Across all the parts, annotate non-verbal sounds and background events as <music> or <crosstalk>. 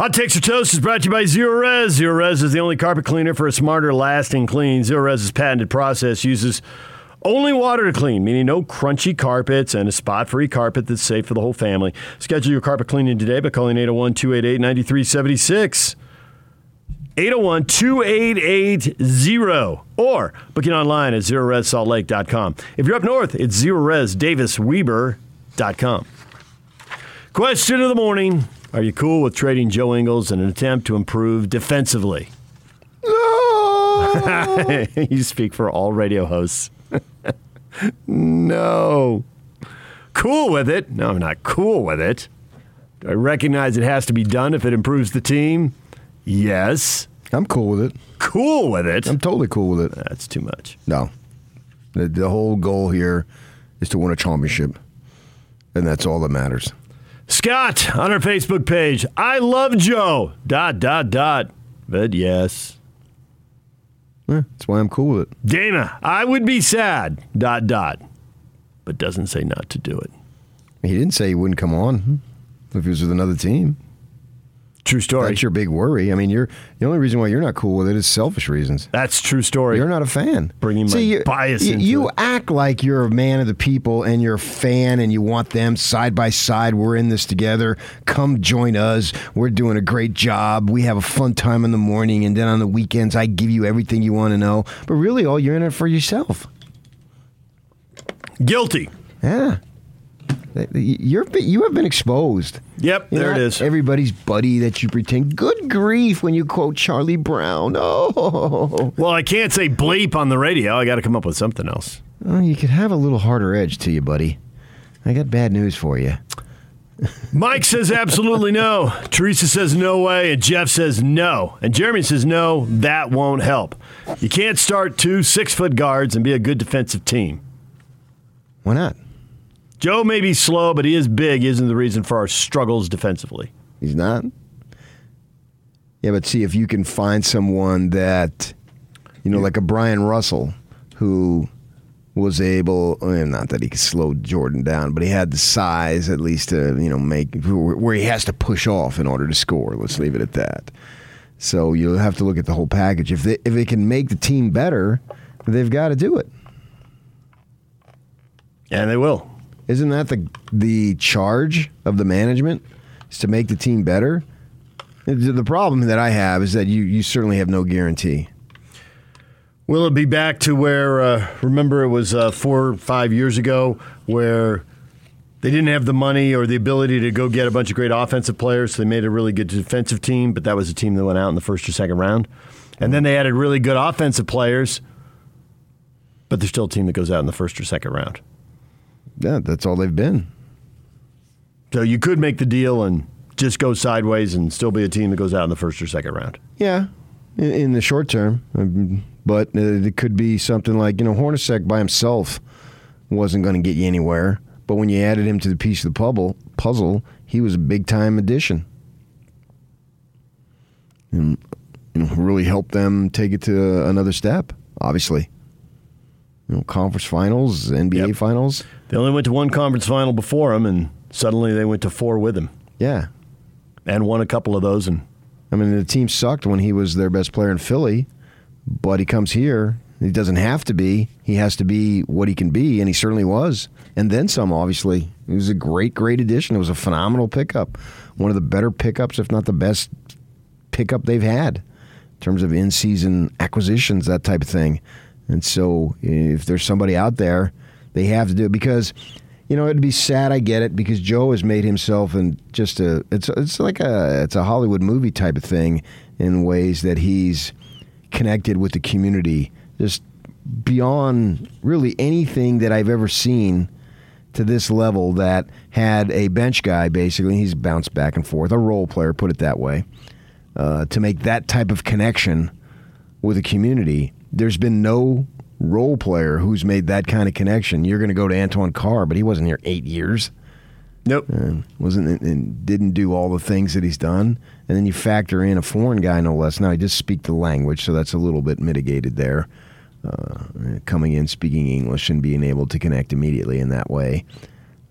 Hot Takes or Toast is brought to you by Zerorez. Zero Res is the only carpet cleaner for a smarter, lasting clean. Zerorez's patented process uses only water to clean, meaning no crunchy carpets and a spot free carpet that's safe for the whole family. Schedule your carpet cleaning today by calling 801 288 9376. 801 2880 or booking online at zerorezsaltlake.com. If you're up north, it's zerorezdavisweber.com. Question of the morning Are you cool with trading Joe Ingles in an attempt to improve defensively? No. <laughs> you speak for all radio hosts. <laughs> no. Cool with it? No, I'm not cool with it. Do I recognize it has to be done if it improves the team? Yes. I'm cool with it. Cool with it? I'm totally cool with it. That's too much. No. The, the whole goal here is to win a championship, and that's all that matters. Scott on our Facebook page. I love Joe. Dot dot dot. But yes. Yeah, that's why I'm cool with it. Dana, I would be sad. Dot dot. But doesn't say not to do it. He didn't say he wouldn't come on if he was with another team. True story. That's your big worry. I mean, you're the only reason why you're not cool with it is selfish reasons. That's true story. You're not a fan. Bringing my See, you, bias you, you it. act like you're a man of the people and you're a fan and you want them side by side. We're in this together. Come join us. We're doing a great job. We have a fun time in the morning, and then on the weekends, I give you everything you want to know. But really, all you're in it for yourself. Guilty. Yeah. You're you have been exposed. Yep, You're there it is. Everybody's buddy that you pretend. Good grief when you quote Charlie Brown. Oh, Well, I can't say bleep on the radio. I got to come up with something else. well, you could have a little harder edge to you, buddy. I got bad news for you. Mike says absolutely no. Teresa says no way. And Jeff says no. And Jeremy says no, that won't help. You can't start two six foot guards and be a good defensive team. Why not? Joe may be slow, but he is big, isn't the reason for our struggles defensively. He's not. Yeah, but see if you can find someone that, you know, like a Bryon Russell, who was able, eh, not that he could slow Jordan down, but he had the size at least to, you know, make where he has to push off in order to score. Let's leave it at that. So you'll have to look at the whole package. If they if they can make the team better, they've got to do it. And they will. Isn't that the the charge of the management? Is to make the team better? The problem that I have is that you you certainly have no guarantee. Will it be back to where, uh, remember, it was uh, four or five years ago where they didn't have the money or the ability to go get a bunch of great offensive players, so they made a really good defensive team, but that was a team that went out in the first or second round. And then they added really good offensive players, but they're still a team that goes out in the first or second round. Yeah, that's all they've been. So you could make the deal and just go sideways and still be a team that goes out in the first or second round. Yeah, in, in the short term, Um, but it could be something like you know Hornacek by himself wasn't going to get you anywhere, but when you added him to the piece of the puzzle, puzzle, he was a big time addition. And you know, really helped them take it to another step. Obviously, you know, conference finals, NBA Yep. finals. They only went to one conference final before him, and suddenly they went to four with him Yeah, and won a couple of those. And I mean, the team sucked when he was their best player in Philly, but he comes here. He doesn't have to be. He has to be what he can be, and he certainly was. And then some, obviously. He was a great, great addition. It was a phenomenal pickup. One of the better pickups, if not the best pickup they've had in terms of in season acquisitions, that type of thing. And so if there's somebody out there, they have to do it because. You know, it'd be sad. I get it because Joe has made himself and just a. It's it's like a it's a Hollywood movie type of thing in ways that he's connected with the community just beyond really anything that I've ever seen to this level that had a bench guy basically he's bounced back and forth a role player put it that way uh, to make that type of connection with a community there's been no role player who's made that kind of connection you're going to go to Antoine Carr but he wasn't here eight years nope. and wasn't and didn't do all the things that he's done. And then you factor in a foreign guy, no less. Now he just speak the language, so that's a little bit mitigated there. Uh, coming in, speaking English, and being able to connect immediately in that way.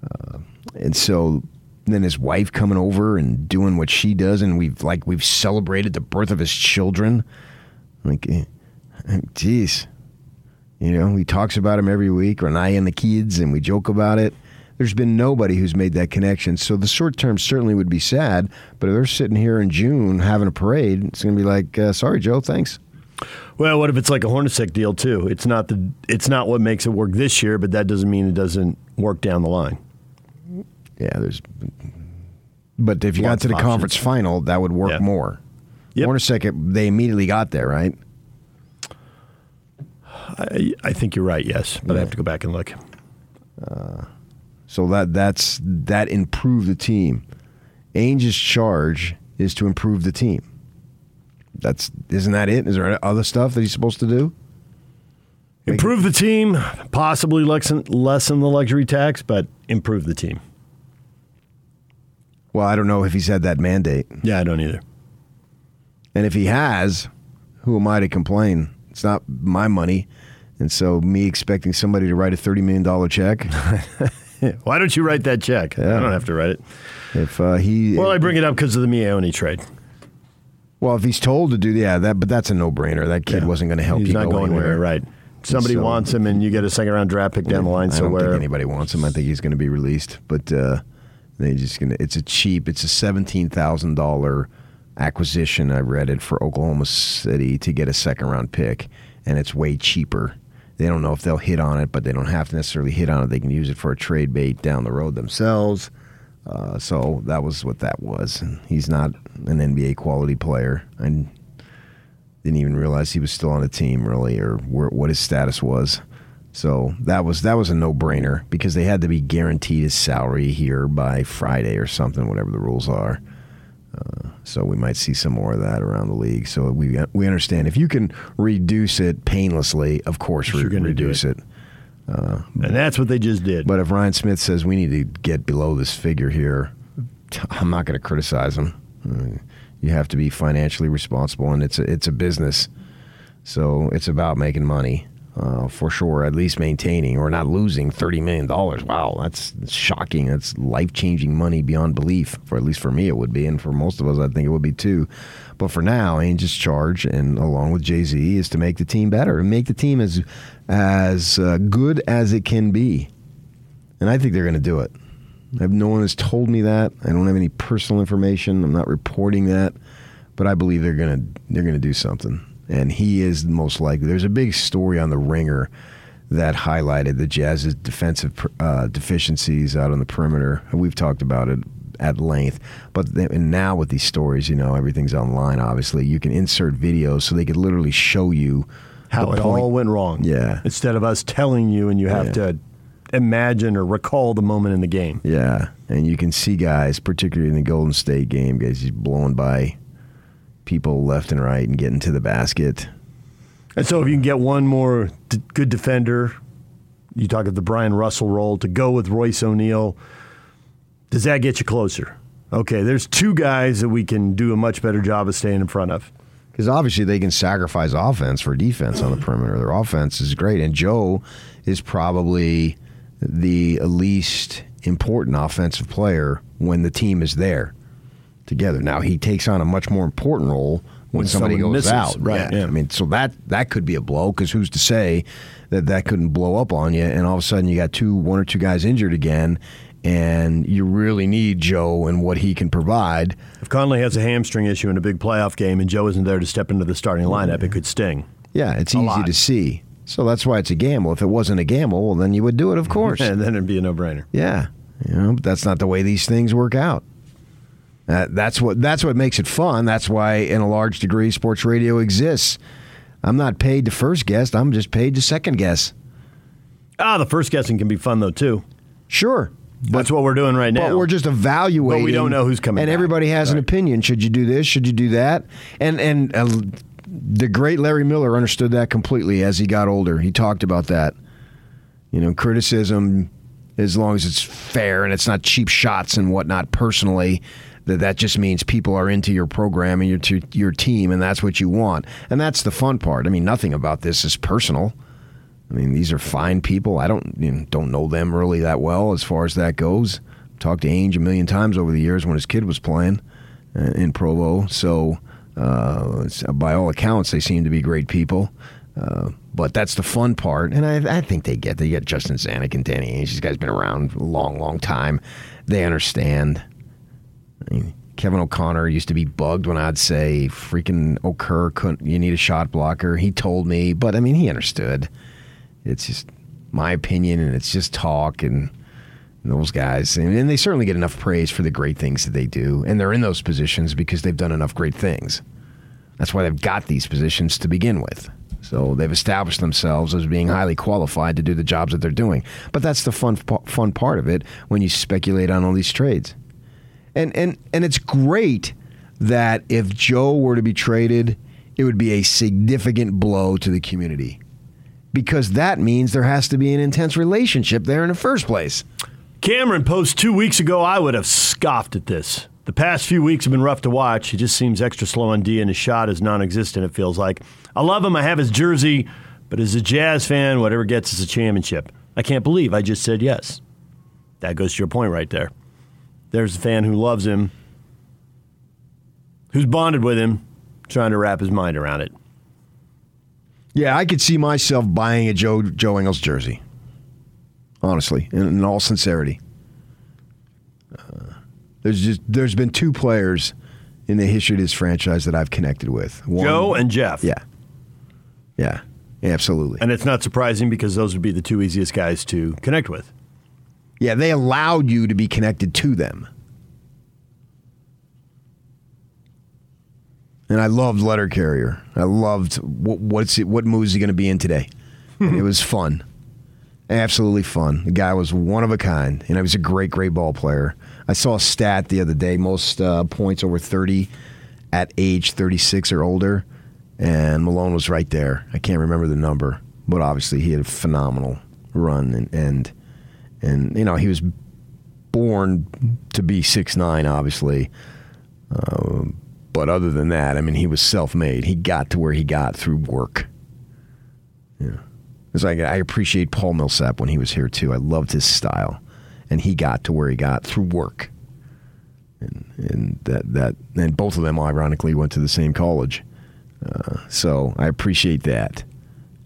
Uh, and so, then his wife coming over and doing what she does, and we've like we've celebrated the birth of his children. Like, eh, jeez, you know, he talks about him every week, Renee and the kids, and we joke about it. There's been nobody who's made that connection. So the short term certainly would be sad, but if they're sitting here in June having a parade, it's going to be like, uh, sorry, Joe, thanks. Well, what if it's like a Hornacek deal too? It's not the it's not what makes it work this year, but that doesn't mean it doesn't work down the line. Yeah, there's. But if you got to the of conference final, that would work more. Yep. Hornacek, they immediately got there, right? I, I think you're right. Yes, but I have to go back and look. Uh, so that that's that improved the team. Ainge's charge is to improve the team. That's isn't that it? Is there other stuff that he's supposed to do? Improve the team, possibly lessen, lessen the luxury tax, but improve the team. Well, I don't know if he's had that mandate, Yeah, I don't either. and if he has, who am I to complain? It's not my money, and so me expecting somebody to write a thirty million dollar check. <laughs> Why don't you write that check? I don't have to write it. if uh, he Well, I bring it up because of the Miye Oni trade. Well, if he's told to do yeah, that but that's a no brainer. That kid Yeah. wasn't going to help He's you not go going anywhere. anywhere, right? Somebody So- wants him, and you get a second round draft pick down the line. I So don't where think anybody wants him. I think he's going to be released, but uh, they just going to. It's a cheap. It's a seventeen thousand dollar acquisition. I read it for Oklahoma City to get a second round pick, and it's way cheaper. They don't know if they'll hit on it, but they don't have to necessarily hit on it. They can use it for a trade bait down the road themselves. Uh, so that was what that was. And he's not an NBA quality player. I didn't even realize he was still on the team, really, or where, what his status was. So that was that was a no brainer because they had to be guaranteed his salary here by Friday or something, whatever the rules are. Uh, so we might see some more of that around the league. So we we understand if you can reduce it painlessly, of course, re- You're reduce it. it. and that's what they just did. But if Ryan Smith says we need to get below this figure here, I'm not going to criticize him. Uh, You have to be financially responsible, and it's a, it's a business, so it's about making money uh, for sure. At least maintaining or not losing thirty million dollars. Wow, that's shocking. That's life changing money beyond belief. For at least for me, it would be, and for most of us, I think it would be too. But for now, Ainge's charge, and along with Jay Z, is to make the team better and make the team as as uh, good as it can be. And I think they're going to do it. Have, no one has told me that. I don't have any personal information. I'm not reporting that, but I believe they're to they're going to do something. And he is most likely. There's a big story on the Ringer that highlighted the Jazz's defensive uh, deficiencies out on the perimeter. We've talked about it at length, but th- and now with these stories, you know, everything's online. Obviously, you can insert videos so they could literally show you how it point. all went wrong. Yeah. Instead of us telling you, and you have Yeah. to imagine or recall the moment in the game. Yeah, and you can see guys, particularly in the Golden State game, guys just blowing by people left and right and getting to the basket. And so, if you can get one more d- good defender, you talk of the Bryon Russell role to go with Royce O'Neale. Does that get you closer? Okay, there's two guys that we can do a much better job of staying in front of. Because obviously they can sacrifice offense for defense on the perimeter. Their offense is great, and Joe is probably the least important offensive player when the team is there together. Now he takes on a much more important role when, When somebody goes misses, out. right, yeah. I mean, so that that could be a blow. Because who's to say that that couldn't blow up on you, and all of a sudden you got two, one or two guys injured again, and you really need Joe and what he can provide. If Conley has a hamstring issue in a big playoff game and Joe isn't there to step into the starting lineup, it could sting. Yeah, it's easy lot. to see. So that's why it's a gamble. If it wasn't a gamble, well, then you would do it, of <laughs> course. And then it'd be a no brainer. yeah, you know, but that's not the way these things work out. That, that's what that's what makes it fun. That's why, in a large degree, sports radio exists. I'm not paid to first guess. I'm just paid to second guess. Ah, the first guessing can be fun, though, too. Sure, That's what we're doing right now. But we're just evaluating. But we don't know who's coming And back. everybody has an opinion. Should you do this? Should you do that? And and uh, the great Larry Miller understood that completely as he got older. He talked about that. You know, criticism, as long as it's fair and it's not cheap shots and whatnot. Personally, that that just means people are into your program and your to your team, and that's what you want. And that's the fun part. I mean, nothing about this is personal. I mean, these are fine people. I don't you know, don't know them really that well as far as that goes, talked to Ainge a million times over the years when his kid was playing uh, in Provo. So, uh, by all accounts, they seem to be great people. Uh, but that's the fun part, and I, I think they get. They get Justin Zanik and Danny Ainge. These guys been around a long, long time. They understand. I mean, Kevin O'Connor used to be bugged when I'd say freaking Okur couldn't. You need a shot blocker. He told me, but I mean, he understood. It's just my opinion, and it's just talk and those guys, and they certainly get enough praise for the great things that they do, and they're in those positions because they've done enough great things. That's why they've got these positions to begin with. So they've established themselves as being highly qualified to do the jobs that they're doing. But that's the fun fun part of it when you speculate on all these trades. And and and it's great that if Joe were to be traded, it would be a significant blow to the community. Because that means there has to be an intense relationship there in the first place. Cameron post two weeks ago, I would have scoffed at this. The past few weeks have been rough to watch. He just seems extra slow on D, and his shot is non existent, it feels like. I love him. I have his jersey, but as a Jazz fan, whatever gets us a championship. I can't believe I just said yes. That goes to your point right there. There's a fan who loves him, who's bonded with him, trying to wrap his mind around it. Yeah, I could see myself buying a Joe Joe Ingles jersey. Honestly, in, in all sincerity, uh, there's just there's been two players in the history of this franchise that I've connected with. One, Joe and Jeff. Yeah, yeah, absolutely. And it's not surprising because those would be the two easiest guys to connect with. Yeah, they allowed you to be connected to them. And I loved Letter Carrier. I loved what, what's it, what moves he going to be in today. it was fun, absolutely fun. The guy was one of a kind, and he was a great, great ball player. I saw a stat the other day: most uh, points over thirty at age thirty-six or older, and Malone was right there. I can't remember the number, but obviously he had a phenomenal run, and and, and you know he was born to be six nine, obviously. Uh, but other than that, I mean, he was self-made. He got to where he got through work. Yeah, it's like I appreciate Paul Millsap when he was here too. I loved his style, and he got to where he got through work. And, and that that and both of them ironically went to the same college, uh, so I appreciate that.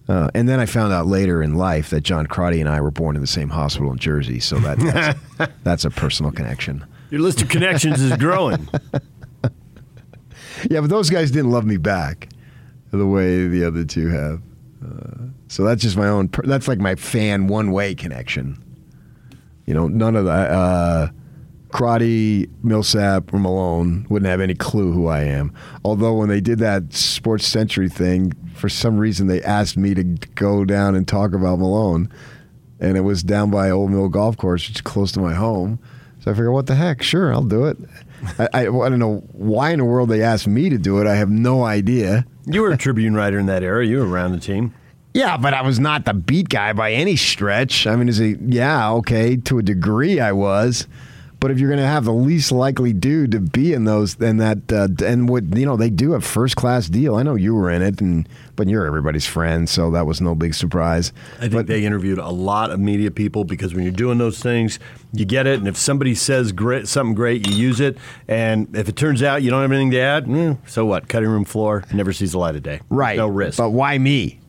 Uh, and then I found out later in life that John Crotty and I were born in the same hospital in Jersey, so that, that's, <laughs> that's a personal connection. Your list of connections is growing. <laughs> yeah, but those guys didn't love me back the way the other two have. Uh, so that's just my own. That's like my fan one way connection. You know, none of that. Uh, Crotty, Millsap, or Malone wouldn't have any clue who I am. Although when they did that Sports Century thing, for some reason they asked me to go down and talk about Malone, and it was down by Old Mill Golf Course, which is close to my home. So I figured, what the heck? Sure, I'll do it. I, I, I, don't know why in the world they asked me to do it. I have no idea. You were a Tribune writer in that era. You were around the team. Yeah, but I was not the beat guy by any stretch. I mean, is it? Yeah, okay, to a degree, I was. But if you're going to have the least likely dude to be in those, then that uh, and what you know they do a first class deal. I know you were in it, and but you're everybody's friend, so that was no big surprise. I think but, they interviewed a lot of media people because when you're doing those things, you get it, and if somebody says great, something great, you use it, and if it turns out you don't have anything to add, mm, so what? Cutting room floor never sees the light of day. Right, no risk. But why me?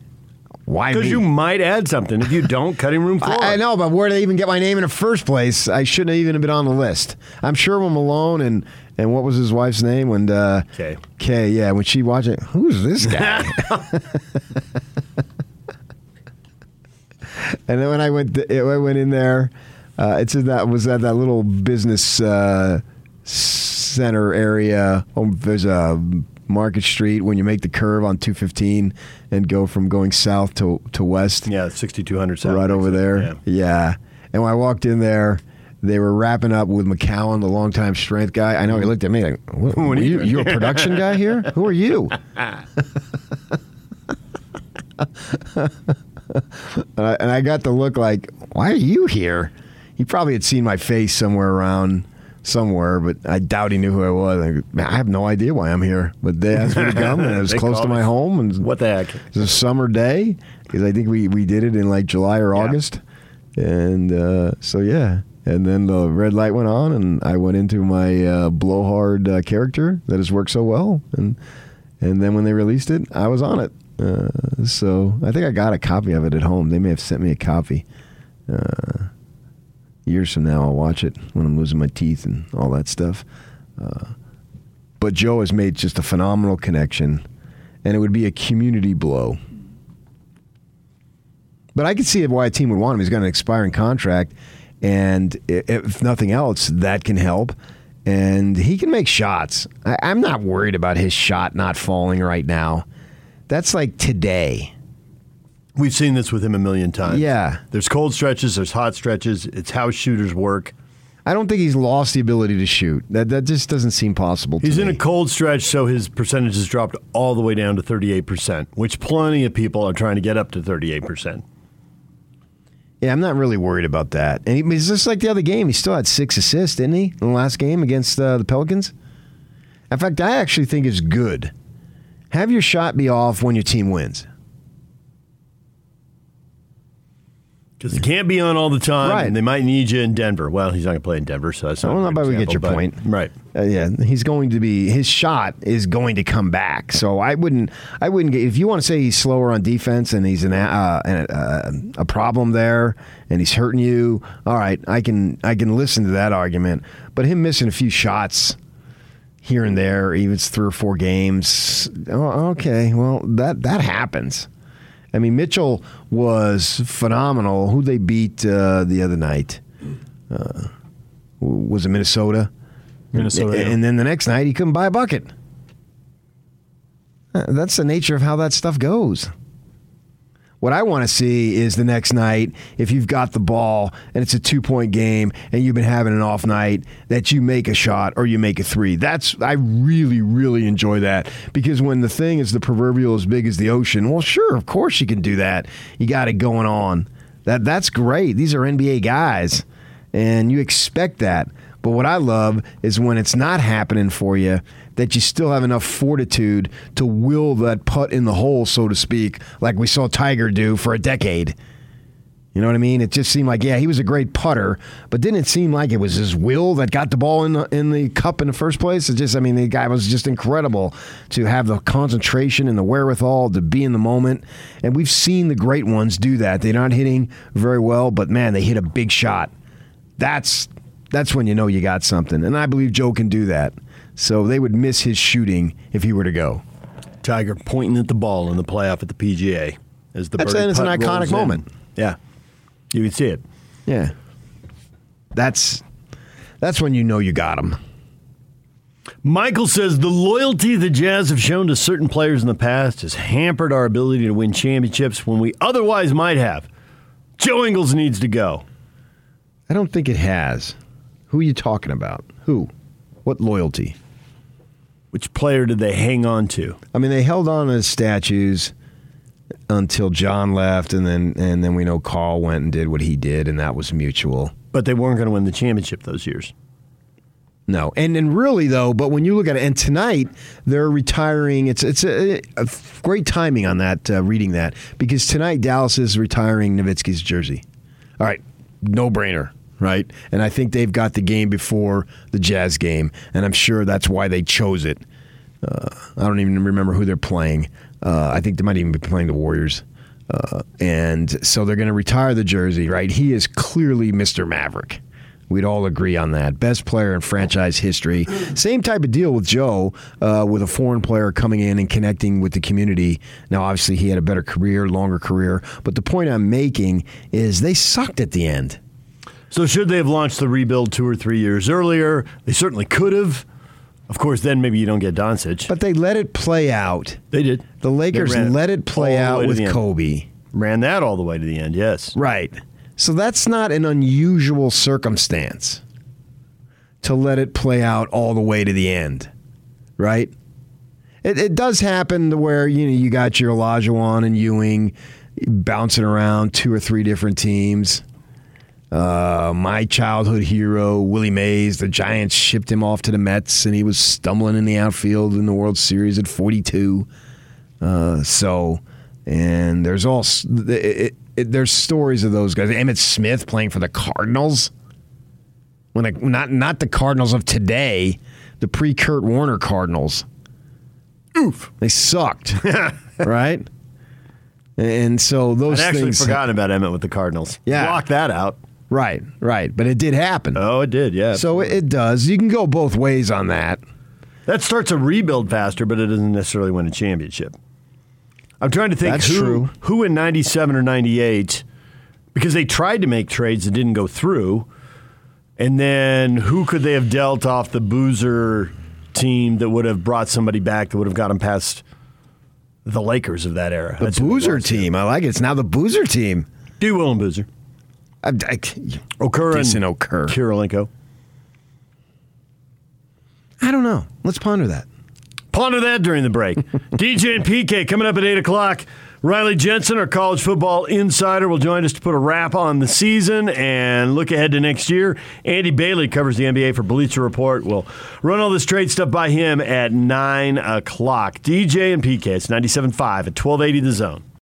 Why? Because you might add something. If you don't, cutting room floor. I, I, know, but where did they even get my name in the first place? I shouldn't have even been on the list. I'm sure when Malone and and what was his wife's name when uh, Kay. Kay, yeah, when she watched it, who's this guy? <laughs> <laughs> and then when I went, to, I went in there. Uh, it's in that was at that little business uh, center area. Oh, there's a Market Street when you make the curve on 215 and go from going south to to west. Yeah, 6200 south. Right over there. Yeah. yeah. And when I walked in there, they were wrapping up with McKown, the longtime strength guy. I know he looked at me like, "What, <laughs> what are you? You a production guy here? Who are you?" <laughs> and, I, and I got the look like, "Why are you here?" He probably had seen my face somewhere around somewhere, but I doubt he knew who I was. I, I have no idea why I'm here, but they asked me to come, and it was <laughs> close to my home. And what the heck? It's a summer day because I think we, we did it in like July or yeah. August, and uh, so yeah, And then the red light went on, and I went into my uh, blowhard uh, character that has worked so well. And and then when they released it, I was on it. Uh, so I think I got a copy of it at home. They may have sent me a copy. Years from now, I'll watch it when I'm losing my teeth and all that stuff. Uh, but Joe has made just a phenomenal connection, and it would be a community blow. But I could see why a team would want him. He's got an expiring contract, and if nothing else, that can help. And he can make shots. I, I'm not worried about his shot not falling right now. That's like today. We've seen this with him a million times. Yeah. There's cold stretches, there's hot stretches. It's how shooters work. I don't think he's lost the ability to shoot. That that just doesn't seem possible. He's me. in a cold stretch, so his percentage has dropped all the way down to 38%, which plenty of people are trying to get up to 38%. Yeah, I'm not really worried about that. And he, it's just like the other game. He still had six assists, didn't he, in the last game against uh, the Pelicans? In fact, I actually think it's good. Have your shot be off when your team wins. Because he can't be on all the time. Right. And they might need you in Denver. Well, he's not going to play in Denver, so that's not. Well, a but we get your but- point. Right. Uh, yeah, he's going to be his shot is going to come back. So I wouldn't, I wouldn't get if you want to say he's slower on defense and he's an uh, an, uh, a problem there and he's hurting you. All right, I can I can listen to that argument. But him missing a few shots here and there, even it's three or four games. Oh, okay, well that that happens. I mean, Mitchell was phenomenal. Who they beat uh, the other night? Uh, was it Minnesota? Minnesota. yeah. And then the next night, he couldn't buy a bucket. Uh, That's the nature of how that stuff goes. What I want to see is the next night, if you've got the ball and it's a two point game and you've been having an off night, that you make a shot or you make a three. That's I really, really enjoy that because when the thing is the proverbial as big as the ocean, well, sure, of course you can do that. You got it going on. That that's great. These are NBA guys, and you expect that. But what I love is when it's not happening for you, that you still have enough fortitude to will that putt in the hole, so to speak, like we saw Tiger do for a decade. You know what I mean? It just seemed like, yeah, he was a great putter, but didn't it seem like it was his will that got the ball in the, in the cup in the first place? It just, I mean, the guy was just incredible to have the concentration and the wherewithal to be in the moment. And we've seen the great ones do that. They're not hitting very well, but man, they hit a big shot. That's that's when you know you got something. And I believe Joe can do that. So they would miss his shooting if he were to go. Tiger pointing at the ball in the playoff at the PGA as the That's- birdie and it's an iconic moment. Yeah, you can see it. Yeah. That's that's when you know you got him. Michael says the loyalty the Jazz have shown to certain players in the past has hampered our ability to win championships when we otherwise might have. Joe Ingles needs to go. I don't think it has. Who are you talking about? Who? What loyalty? Which player did they hang on to? I mean, they held on to statues until John left, and then and then we know Karl went and did what he did, and that was mutual. But they weren't going to win the championship those years. No, and and really though, but when you look at it, and tonight they're retiring. It's it's a, a great timing on that uh, reading that because tonight Dallas is retiring Nowitzki's jersey. All right, no brainer, right? And I think they've got the game before the Jazz game, and I'm sure that's why they chose it. Uh, I don't even remember who they're playing. Uh, I think they might even be playing the Warriors. Uh, and so they're going to retire the jersey, right? He is clearly Mr. Maverick. We'd all agree on that. Best player in franchise history. Same type of deal with Joe, uh, with a foreign player coming in and connecting with the community. Now, obviously, he had a better career, longer career. But the point I'm making is they sucked at the end. So should they have launched the rebuild two or three years earlier? They certainly could have. Of course, then maybe you don't get Doncic. But they let it play out. they did. The Lakers ran let it play out with. Kobe. Ran that all the way to the end. Yes. Right. So that's not an unusual circumstance to let it play out all the way to the end, right? It, it does happen to where you know you got your Olajuwon and Ewing bouncing around two or three different teams. Uh, my childhood hero, Willie Mays, the Giants shipped him off to the Mets, and he was stumbling in the outfield in the World Series at 42. Uh, so, and there's all it, it, it, there's stories of those guys. Emmitt Smith playing for the Cardinals. When not not the Cardinals of today, the pre Kurt Warner Cardinals. Oof. They sucked, <laughs> right? And so those I'd actually things. forgotten about Emmitt with the Cardinals. Yeah. Block that out. Right, right. But it did happen. Oh, it did, yeah. so it, it does. You can go both ways on that. that starts a rebuild faster, but it doesn't necessarily win a championship. I'm trying to think That's who, true. who in 97 or 98, because they tried to make trades that didn't go through, and then who could they have dealt off the Boozer team that would have brought somebody back that would have got them past the Lakers of that era? The That's Boozer team. I like it. It's now the Boozer team. D-Will and Boozer. I, I, Okur and Okur. Kirilenko. I don't know. Let's ponder that. Ponder that during the break. <laughs> DJ and PK coming up at 8 o'clock. Riley Jensen, our college football insider, will join us to put a wrap on the season and look ahead to next year. Andy Bailey covers the NBA for Bleacher Report. We'll run all this trade stuff by him at 9 o'clock. DJ and PK, it's 97.5 at 1280 The Zone.